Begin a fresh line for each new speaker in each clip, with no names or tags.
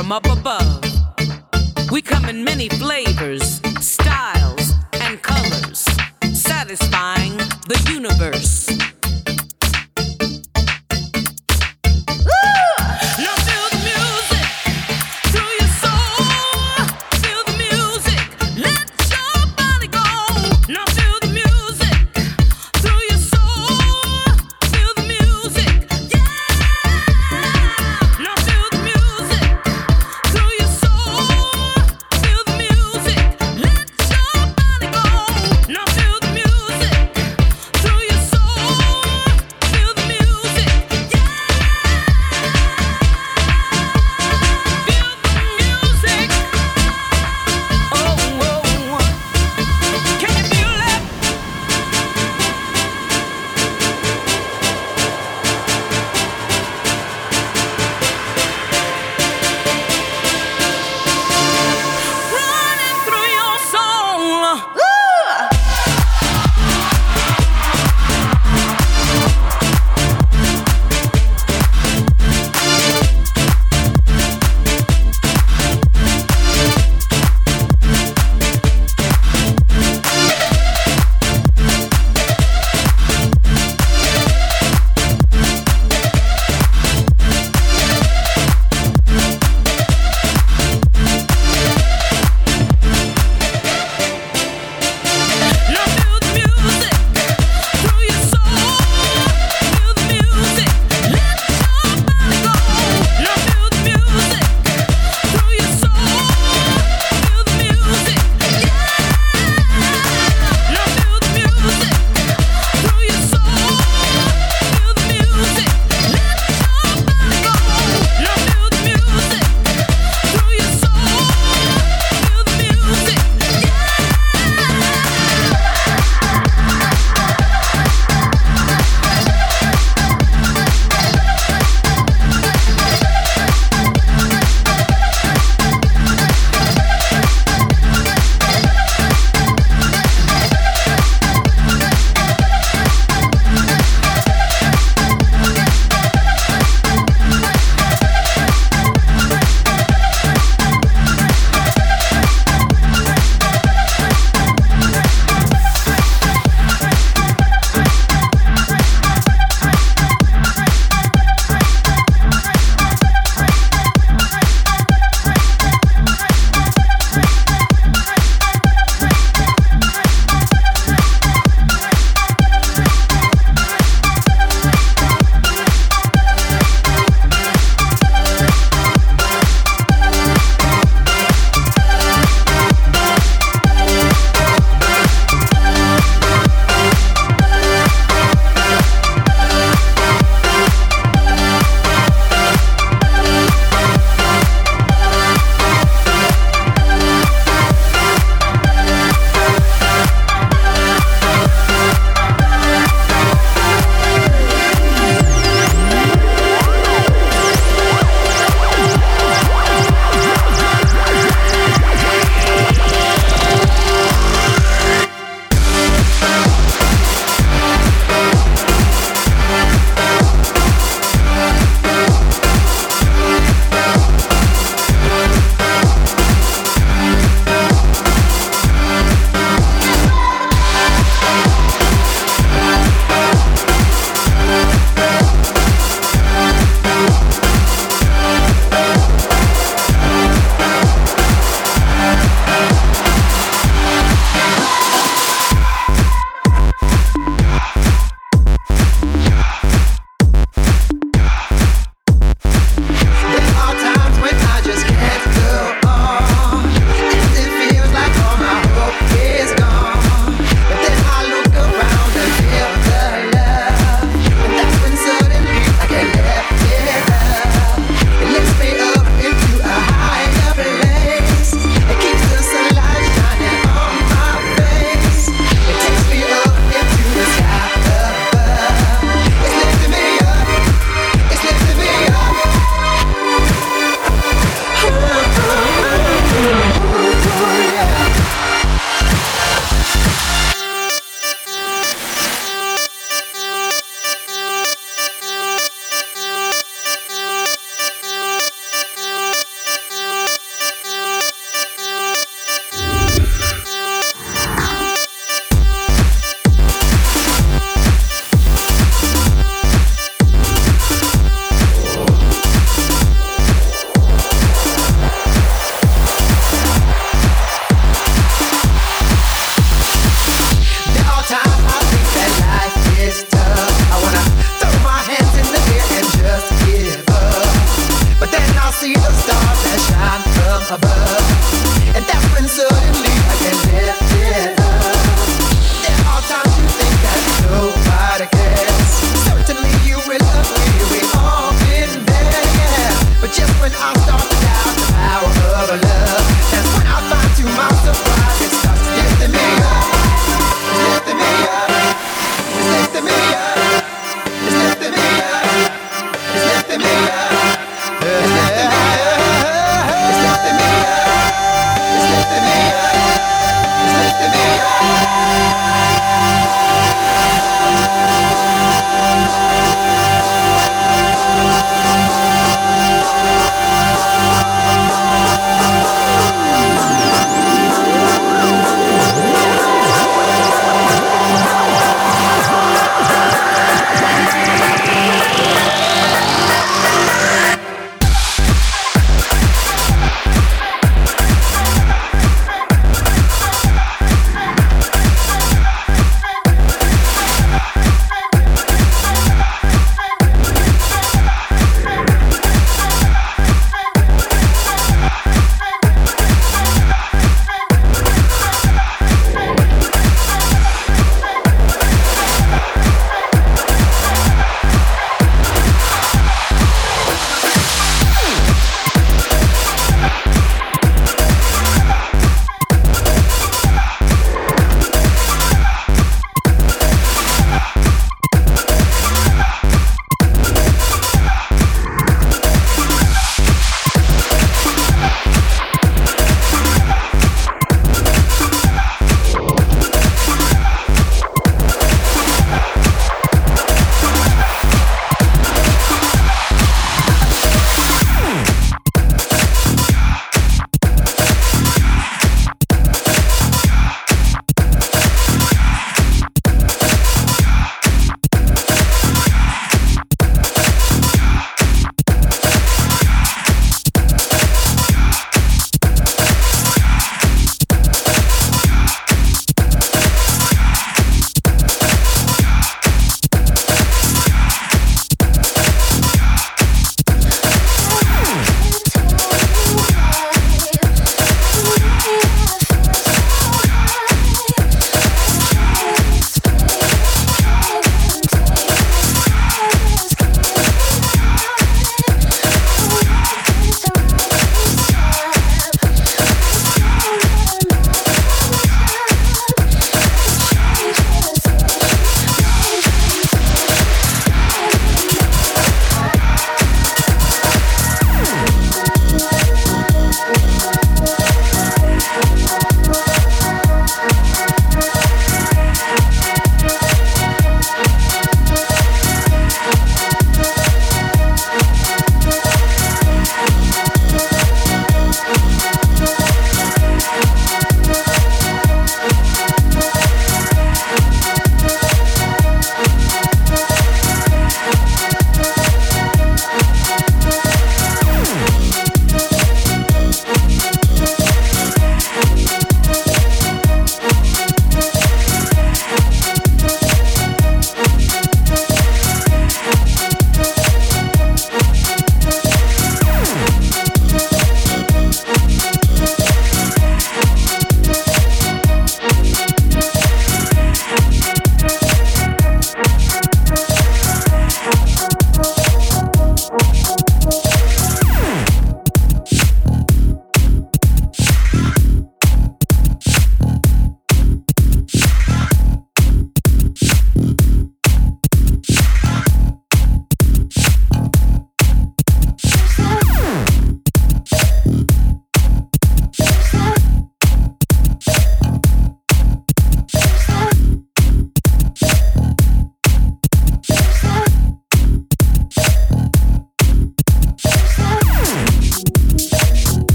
from up above.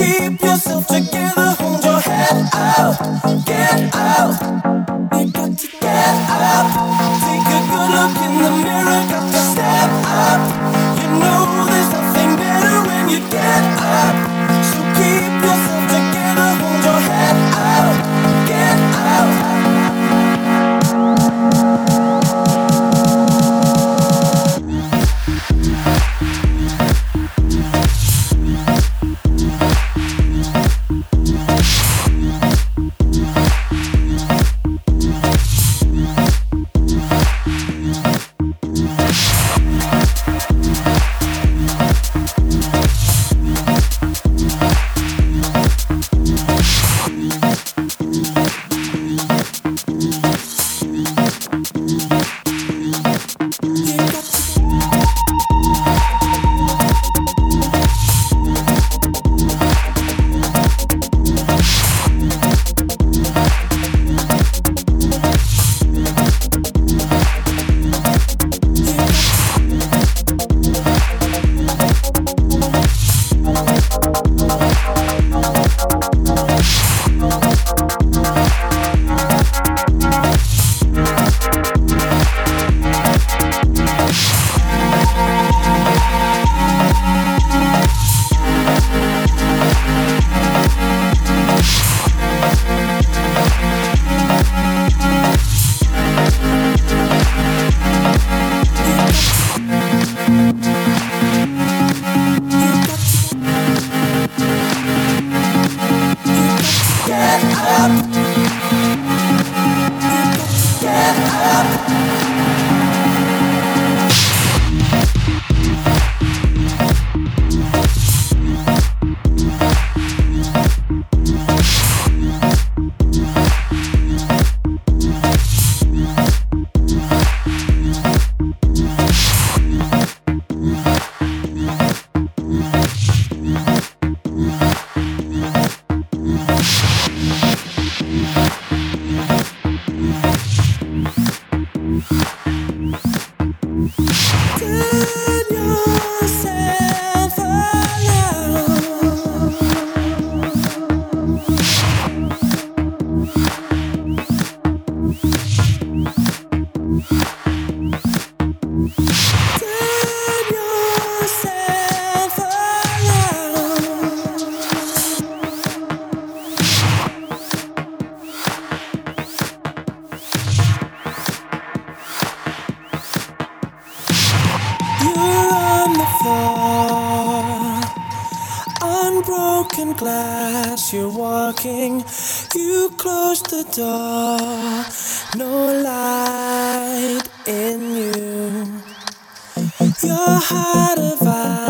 Keep yourself together, hold your head out, get out. your heart of ice.